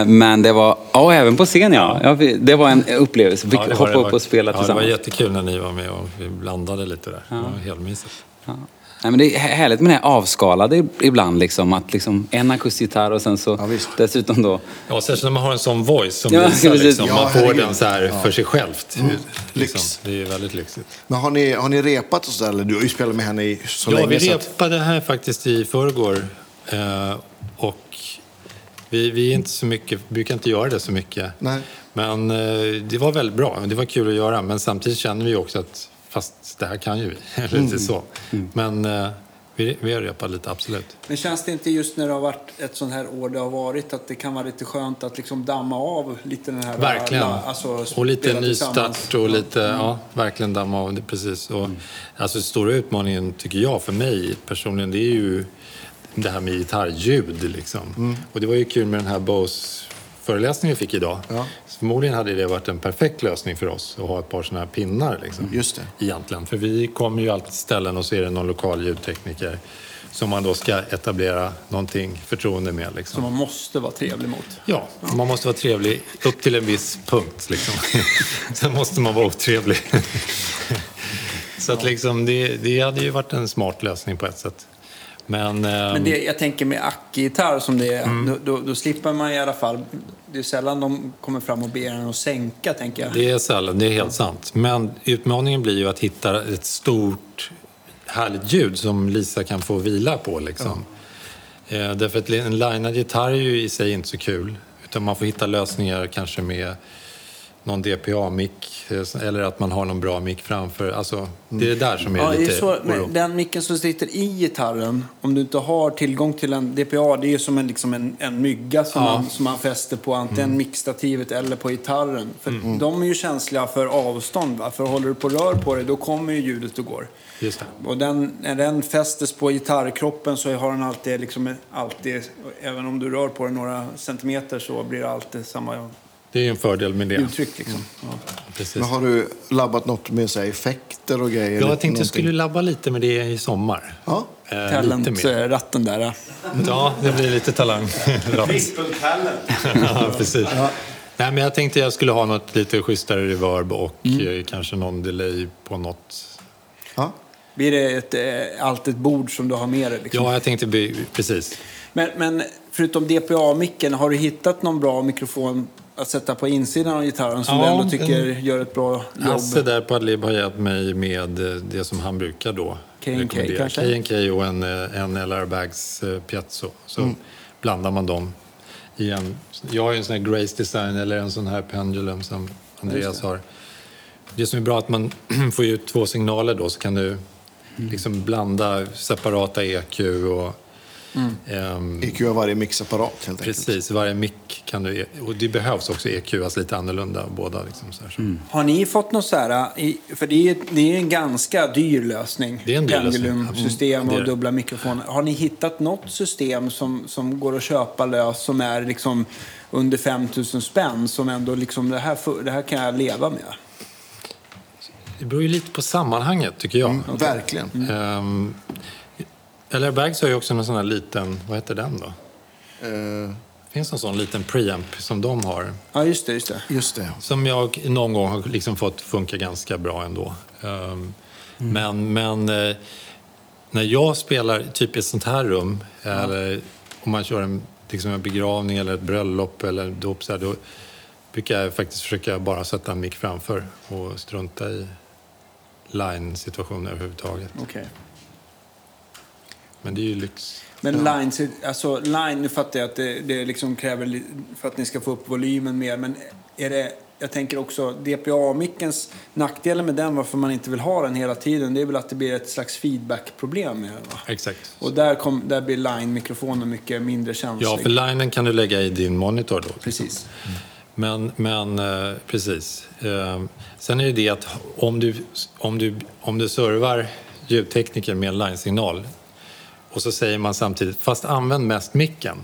Men det var, ja även på scen ja. ja. Det var en upplevelse. Fick Ja, var hoppa upp och spela ja, tillsammans. Det var jättekul när ni var med och vi blandade lite där. Det var helt mysigt. Ja. Nej, men det är härligt med det här avskalade ibland. Liksom, att liksom en akustisk gitarr och sen så Ja, visst. dessutom då... Ja, särskilt när man har en sån voice som Ja, visar liksom, Ja, man får herregud. den så här för sig självt. Liksom. Lyx. Det är väldigt lyxigt. Men har ni, har ni repat och sådär? Eller du har ju spelat med henne i så Ja, länge. vi så att- repade här faktiskt i förrgår. Eh, och vi, vi är inte så mycket, brukar inte göra det så mycket. Nej. Men eh, det var väldigt bra. Det var kul att göra. Men samtidigt känner vi också att fast det här kan ju vi. Eller Mm. inte så. Men eh, vi, vi har repat lite, absolut. Men känns det inte just när det har varit ett sånt här år det har varit att det kan vara lite skönt att liksom damma av lite den här... Verkligen. Alltså, och lite nystart och lite, ja, verkligen damma av det precis. Och, Alltså stora utmaningen tycker jag för mig personligen det är ju det här med gitarrljud liksom. Och det var ju kul med den här Bose föreläsning vi fick idag. Ja. Förmodligen hade det varit en perfekt lösning för oss att ha ett par sådana här pinnar. Liksom, Just det. Egentligen. För vi kommer ju alltid till ställen och så är det någon lokal ljudtekniker som man då ska etablera någonting förtroende med. Liksom. Som man måste vara trevlig mot. Ja, man måste vara trevlig upp till en viss punkt. Liksom. Sen måste man vara otrevlig. Så att liksom, det, det hade ju varit en smart lösning på ett sätt. Men, Men ehm, det, jag tänker med Acke-gitarr som det är, Mm. då, då, då slipper man i alla fall... Det är sällan de kommer fram och ber en att sänka, tänker jag. det är sällan, det är helt sant. Men utmaningen blir ju att hitta ett stort härligt ljud som Lisa kan få vila på. Liksom. Eh, därför att en linad gitarr är ju i sig inte så kul. Utan man får hitta lösningar kanske med någon DPA-mick eh, eller att man har någon bra mick framför. Alltså, det är det där som är Ja, det är lite så, den micken som sitter i gitarren, om du inte har tillgång till en DPA, det är ju som en, liksom en, en mygga som, Ja. Mm. man, som man fäster på antingen mickstativet eller på gitarren. För de är ju känsliga för avstånd. Va? För håller du på rör på det, då kommer ju ljudet och går. Just det. Och den, när den fästes på gitarrkroppen så har den alltid, liksom, alltid, även om du rör på den några centimeter så blir det alltid samma Det är ju en fördel med det. uttryck. Liksom. Ja. Precis. Men har du labbat något med så här, effekter och grejer? Ja, jag tänkte jag skulle labba lite med det i sommar. Ja. Eh, lite mer. Talentratten där. ja. Ja, det blir lite talang. Ja, precis. Nej, men jag tänkte jag skulle ha något lite schysstare reverb och Mm. eh, kanske någon delay på något. Ja. Blir det ett, eh, allt ett bord som du har med dig? Liksom? Ja, jag tänkte by- precis. Men, men förutom DPA-micken, har du hittat någon bra mikrofon att sätta på insidan av gitarren som Ja, du ändå tycker en- gör ett bra jobb? Hasse där på Adlib har hjälpt mig med eh, det som han brukar då K&K kanske? K&K och en, eh, en LR Bags eh, Piazzo. Så Mm. blandar man dem i en... Jag har ju en sån här Grace Design eller en sån här Pendulum som Andreas har. Det som är bra är att man får ut två signaler då så kan du Mm. liksom blanda separata EQ och... Mm. ehm, EQ varje mixapparat helt enkelt. Precis, varje mick kan du... Och det behövs också EQas lite annorlunda båda. Liksom, så här. Så. Har ni fått något så här, för det är, det är en ganska dyr lösning. Det är en dyr lösning. Pendulum-system Mm, och dubbla mikrofoner. Har ni hittat något system som, som går att köpa lös som är liksom under 5 000 spänn som ändå liksom, det här, det här kan jag leva med? Det beror ju lite på sammanhanget, tycker jag. Verkligen. Um, LR Bags har ju också en sån här liten, vad heter den då? Eh, finns en sån liten preamp som de har. Ja, just det. Just det. just det. Som jag någon gång har liksom fått funka ganska bra ändå. Ehm, Men, men eh, när jag spelar typ i ett sånt här rum, eller om man kör en, liksom en begravning eller ett bröllop eller dop, så här, då brukar jag faktiskt försöka bara sätta en mick framför och strunta i line-situationer överhuvudtaget. Okej. Men det är ju lyx. Men line, alltså line, nu fattar jag att det, det liksom kräver för att ni ska få upp volymen mer, men är det, jag tänker också DPA-mickens nackdelen med den, varför man inte vill ha den hela tiden, det är väl att det blir ett slags feedback-problem med den va? Exakt. Och där, kom, där blir line-mikrofonen mycket mindre känslig. Ja, för linen kan du lägga i din monitor då. Precis. Men, men eh, precis. Eh, sen är det det att om du, om du, om du servar ljudtekniker med en line-signal och så säger man samtidigt, fast använd mest micken.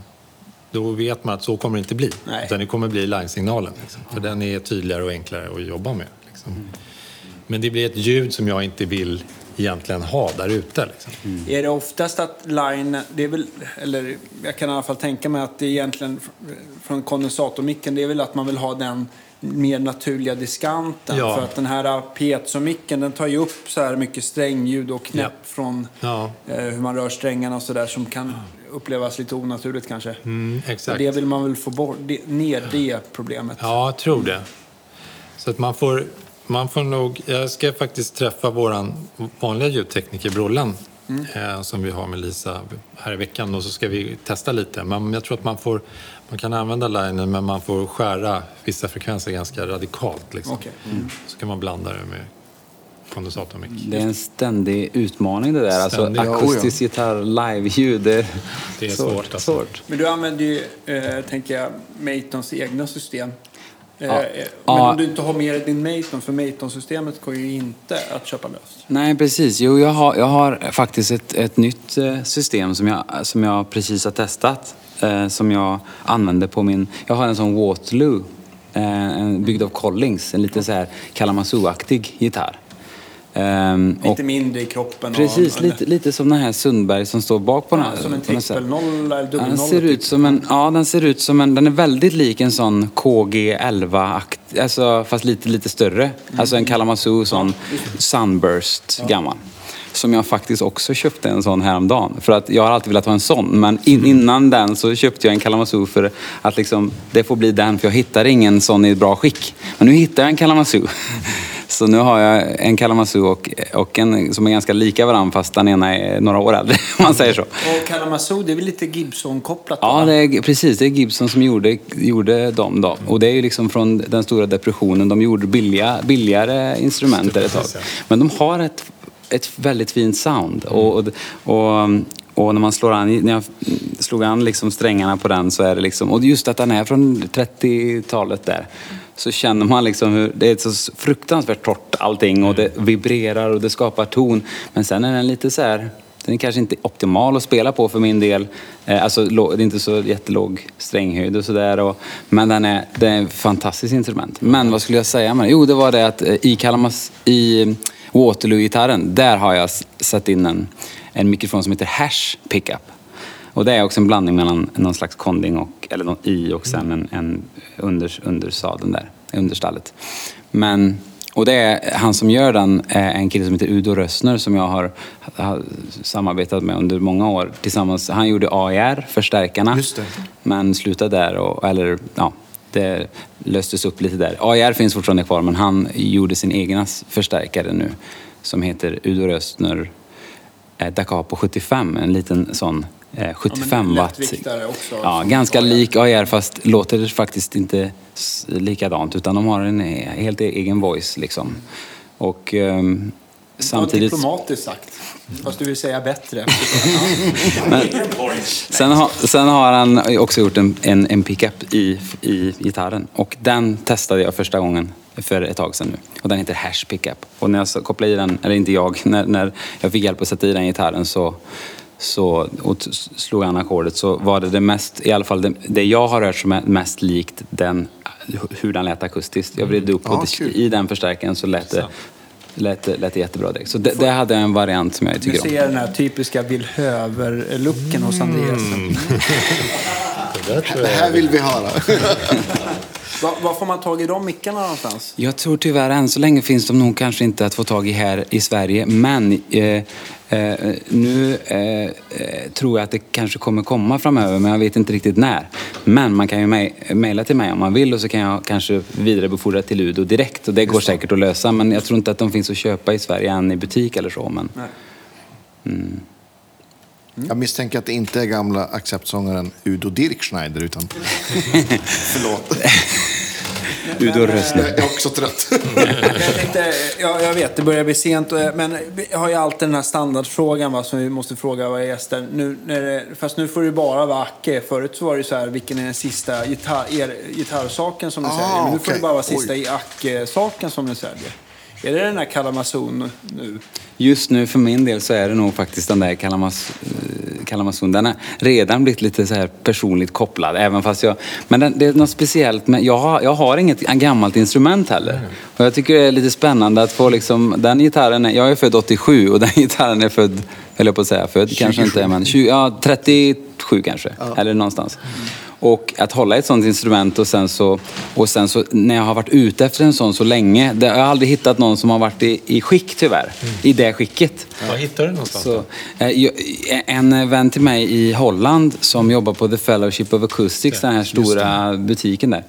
Då vet man att så kommer det inte bli. Nej. Utan det kommer bli line-signalen. Liksom. För den är tydligare och enklare att jobba med. Liksom. Men det blir ett ljud som jag inte vill egentligen ha där ute. Liksom. Är det oftast att line, det är väl, eller jag kan i alla fall tänka mig att det är egentligen fr- från kondensatormicken, det är väl att man vill ha den mer naturliga diskanten. Ja. För att den här piezomicken, den tar ju upp så här mycket strängljud och knäpp Ja. från Ja, eh, hur man rör strängarna och så där som kan upplevas lite onaturligt kanske. mm, Och exakt. det vill man väl få bort, det, ner det problemet. Ja, jag tror det. Så att man får, man får nog... Jag ska faktiskt träffa vår vanliga ljudtekniker, Brollan, eh, som vi har med Lisa här i veckan. Och så ska vi testa lite. Men jag tror att man får... Man kan använda linen, men man får skära vissa frekvenser ganska radikalt. Liksom. Okej. Så kan man blanda det med kondensatormick. Det är en ständig utmaning det där. Alltså Ständig. Ja, akustisk gitarr, live-ljud. Det, Det är svårt, alltså. svårt. Men du använder ju, eh, tänker jag, Matons egna system. Eh, Ja. Men Ja. om du inte har med dig din Maton, för Maton-systemet går ju inte att köpa löst. Nej, precis. Jo, jag har, jag har faktiskt ett, ett nytt eh, system som jag, som jag precis har testat. Eh, som jag använde på min... Jag har en sån Waterloo, eh, byggd av Collings, en lite så här Kalamazoo-aktig gitarr. Och Lite mindre i kroppen. precis, och, lite, lite som den här Sundberg som står bak på den Ja, här. som en på något sätt. trippel noll eller dubbel Ja, den ser ut som en, ja, den ser ut som en, den är väldigt lik en sån KG11, alltså, fast lite, lite större. Alltså en Kalamazoo sån Sunburst gammal. Som jag faktiskt också köpte en sån häromdagen. För att jag har alltid velat ha en sån. Men in, innan den så köpte jag en Kalamazoo för att liksom, det får bli den. För jag hittar ingen sån i bra skick. Men nu hittar jag en Kalamazoo. Så nu har jag en Kalamazoo och, och en som är ganska lika varandra fast den ena är några år äldre. Om man säger så. Och Kalamazoo, det är väl lite Gibson-kopplat? Ja, det är, precis. Det är Gibson som gjorde, gjorde dem då. Och det är ju liksom från den stora depressionen. De gjorde billiga, billigare instrument ett tag. Men de har ett, ett väldigt fint sound. Och, och, och, när man slår an, när jag slog an liksom strängarna på den så är det liksom, och just att den är från 30-talet där. Så känner man liksom hur, det är så fruktansvärt torrt allting och det vibrerar och det skapar ton. Men sen är den lite så här, den är kanske inte optimal att spela på för min del. Eh, Alltså, det är inte så jättelåg stränghöjd och sådär. Men den är, det är ett fantastiskt instrument. Men vad skulle jag säga med det? Jo, det var det att eh, i, Kalamas, i Waterloo-gitarren, där har jag satt in en, en mikrofon som heter Hash Pickup. Och det är också en blandning mellan någon slags konding och, eller någon i och sen en, en under, undersadeln där, understallet. Men, och det är han som gör den, är en kille som heter Udo Rössner som jag har, har samarbetat med under många år tillsammans. Han gjorde AIR, förstärkarna, Just det. men slutade där och, eller ja, det löstes upp lite där. AIR finns fortfarande kvar men han gjorde sin egna förstärkare nu som heter Udo Rössner eh, Dacapo 75, en liten sån eh, 75 watt. lättviktare också. Ja, ganska lik AIR fast låter faktiskt inte likadant utan de har en eh, helt egen voice liksom. Och Samtidigt... samtidigt... diplomatiskt sagt. Fast du vill säga bättre. Sen, har, sen har han också gjort en, en, en pickup i, i gitarren och den testade jag första gången för ett tag sedan nu. Och den heter Hash Pickup. Och när jag kopplade i den, eller inte jag, när, när jag fick hjälp att sätta i den gitarren så, så, och slog an ackordet så var det det mest, i alla fall det, det jag har hört som är mest likt den, hur den lät akustiskt. Jag vred upp Ja, och det, kul. i den förstärkaren så lät det, lät, det- lät det jättebra direkt. Så det, det hade jag en variant som jag Du tycker om. ser den här typiska Bill Höver-looken hos Andreas. Det där tror Det här vill vi höra. Var, var får man tag i de mickarna någonstans? Jag tror tyvärr än så länge finns de nog kanske inte att få tag i här i Sverige. Men eh, eh, nu eh, eh, tror jag att det kanske kommer komma framöver, men jag vet inte riktigt när. Men man kan ju mej- mejla till mig om man vill och så kan jag kanske vidarebefordra till Udo direkt. Och det går säkert att lösa, men jag tror inte att de finns att köpa i Sverige än i butik eller så. Men Jag misstänker att det inte är gamla acceptsångaren Udo Dirkschneider, utan... Förlåt. Udo Rössner. Jag är också trött. Jag, tänkte, ja, jag vet, det börjar bli sent. och- Men vi har ju alltid den här standardfrågan va, som vi måste fråga våra gäster. Nu, när det, fast nu får det bara vara Acke. Förut så var det så här, vilken är den sista gitarr, er, gitarrsaken som ni Ah, säljer? Men nu får det okej. bara vara sista i Acke-saken som ni säljer. Är det den här Kalamazoo nu? Just nu för min del så är det nog faktiskt den där Kalamas, eh. Den har redan blivit lite så här personligt kopplad. Även fast jag, men den, det är något speciellt med, jag har, jag har inget gammalt instrument heller. Och jag tycker det är lite spännande att få liksom, den gitarren, är, jag är född 87 och den gitarren är född, höll jag på att säga, född kanske inte, men 20, ja, 37 kanske. Eller någonstans. Och att hålla ett sånt instrument och sen så, och sen så när jag har varit ute efter en sån så länge, det, jag har aldrig hittat någon som har varit i, i skick tyvärr. I det skicket. Var hittar du någonstans? Så, eh, jag- en vän till mig i Holland som jobbar på The Fellowship of Acoustics, den här stora butiken där.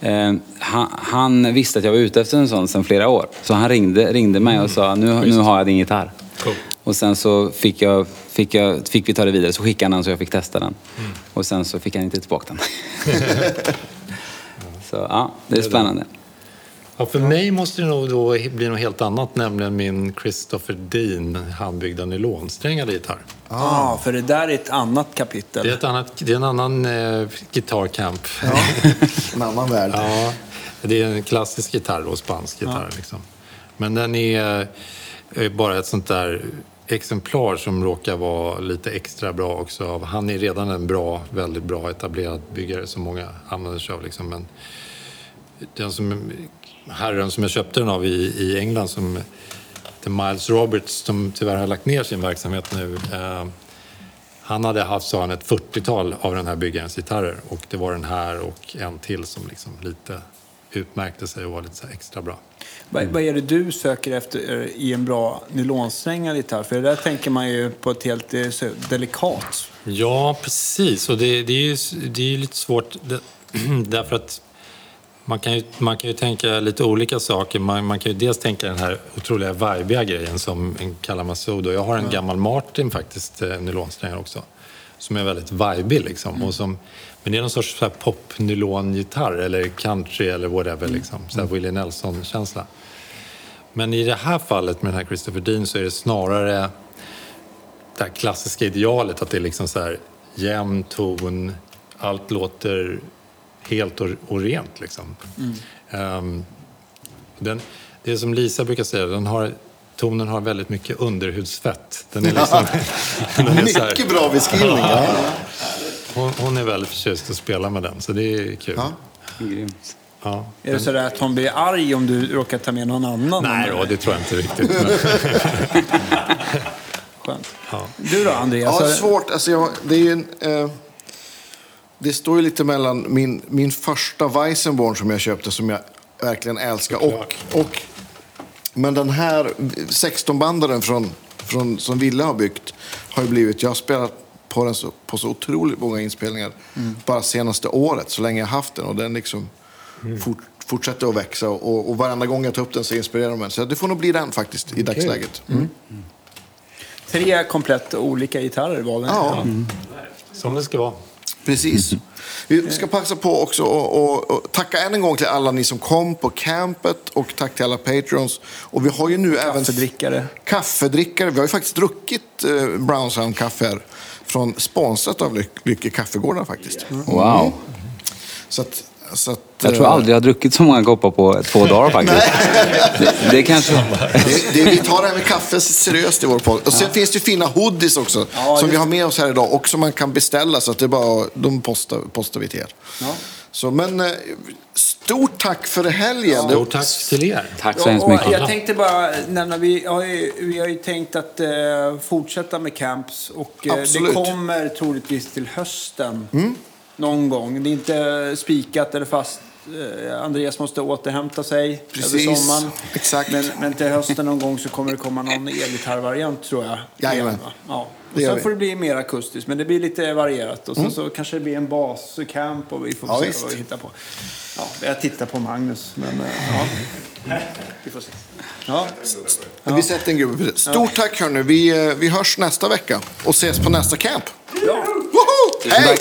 Eh, han, han visste att jag var ute efter en sån sedan flera år. Så han ringde, ringde mig och sa, nu, nu har jag din gitarr. Cool. Och sen så fick, jag, fick, jag, fick vi ta det vidare, så skickade han den så jag fick testa den. Och sen så fick han inte tillbaka den. så ja, det är spännande. Ja, för mig måste det nog då bli något helt annat, nämligen min Christopher Dean handbyggda nylonsträngade gitarr. Ja, ah, för det där är ett annat kapitel. Det är, ett annat, det är en annan eh, gitarrkamp. En annan värld. Ja, det är en klassisk gitarr då, spansk gitarr. Liksom. Men den är eh, bara ett sånt där exemplar som råkar vara lite extra bra också. Han är redan en bra, väldigt bra etablerad byggare som många använder sig av. Liksom. Men den som, herren som jag köpte den av i, i England, som heter Miles Roberts, som tyvärr har lagt ner sin verksamhet nu. Eh, han hade haft, sa han, ett 40-tal av den här byggarens gitarrer. Och det var den här och en till som liksom lite utmärkte sig och var lite extra bra. Vad, vad är det du söker efter eh, i en bra nylonsträngad gitarr? För det där tänker man ju på ett helt eh, delikat. Ja, precis. Och det, det är ju det är lite svårt det, därför att man kan, ju, man kan ju tänka lite olika saker. Man, man kan ju dels tänka den här otroliga vibiga grejen som en Kalamazoo. Jag har en gammal Martin faktiskt, eh, nylonsträngad också, som är väldigt vibig liksom. Och som, men det är någon sorts så här pop-nylongitarr eller country eller whatever liksom. Så här Willie Nelson-känsla. Men i det här fallet med den här Christopher Dean så är det snarare det här klassiska idealet att det är liksom så här jämn ton, allt låter helt och, och rent liksom. Ehm, den, det är som Lisa brukar säga, den har, tonen har väldigt mycket underhudsfett. Den är liksom, den är här, Mycket bra beskrivning. Ja. Hon, hon är väldigt förtjust att spela med den, så det är kul. Ja. Grymt. Ja. Är det så att hon blir arg om du råkar ta med någon annan? Nej då, det tror jag inte riktigt. Men, Skönt. ja. Du då, Andreas? Ja, svårt. Alltså, jag, det är ju en, eh, det står ju lite mellan min, min första Weissenborn som jag köpte, som jag verkligen älskar. Och, och, men den här 16-bandaren från, från, som Ville har byggt har ju blivit... Jag har spelat på den så, på så otroligt många inspelningar bara senaste året, så länge jag haft den. Och den liksom fort, fortsätter att växa. Och, och varenda gång jag tar upp den så inspirerar den mig. Så det får nog bli den faktiskt i dagsläget. Mm. Tre komplett olika gitarrer valde ni. Ja. Som det ska vara. Precis. Vi ska passa på också och, och, och tacka än en gång till alla ni som kom på campet och tack till alla patrons. Och vi har ju nu även Kaffedrickare. kaffedrickare. Vi har ju faktiskt druckit eh, Brown Sound kaffe här från sponsrat av Ly- Lycke Kaffegårdar faktiskt. Wow. Så att, så att, Jag tror eh, aldrig jag har druckit så många koppar på två dagar faktiskt. Det, det kanske... Det, det, vi tar det här med kaffe seriöst i vår podd. Och sen finns det fina hoodies också. Ja, som vi har med oss här idag. Och som man kan beställa. Så att det är bara, de postar, postar vi till er. Ja. Så, men eh, stort tack för helgen. Det- Stort tack till er. Tack så hemskt mycket. Jag tänkte bara nämna, vi har ju, vi har ju tänkt att eh, fortsätta med camps. Och eh, det kommer troligtvis till hösten. Någon gång. Det är inte spikat eller fast. Eh, Andreas måste återhämta sig över Precis. sommaren. Exakt. Men, men till hösten någon gång så kommer det komma någon elgitarrvariant tror jag. Jajamän. Ja. Och sen. Mm. får det bli mer akustiskt. Men det blir lite varierat. Och sen så kanske det blir en bascamp och vi får Ja, se visst. vad vi hittar på. Ja, jag tittar på Magnus. Men eh, ja. Vi får se. Ja. Vi sätter en gubbe det. Stort tack hörni. Vi, eh, vi hörs nästa vecka och ses på nästa camp. Ja. Woho! Hej!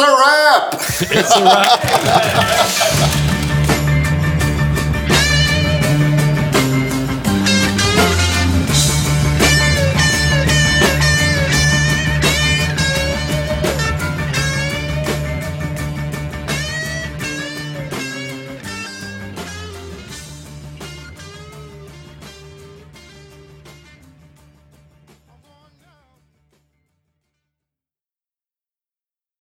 It's a wrap! It's a wrap.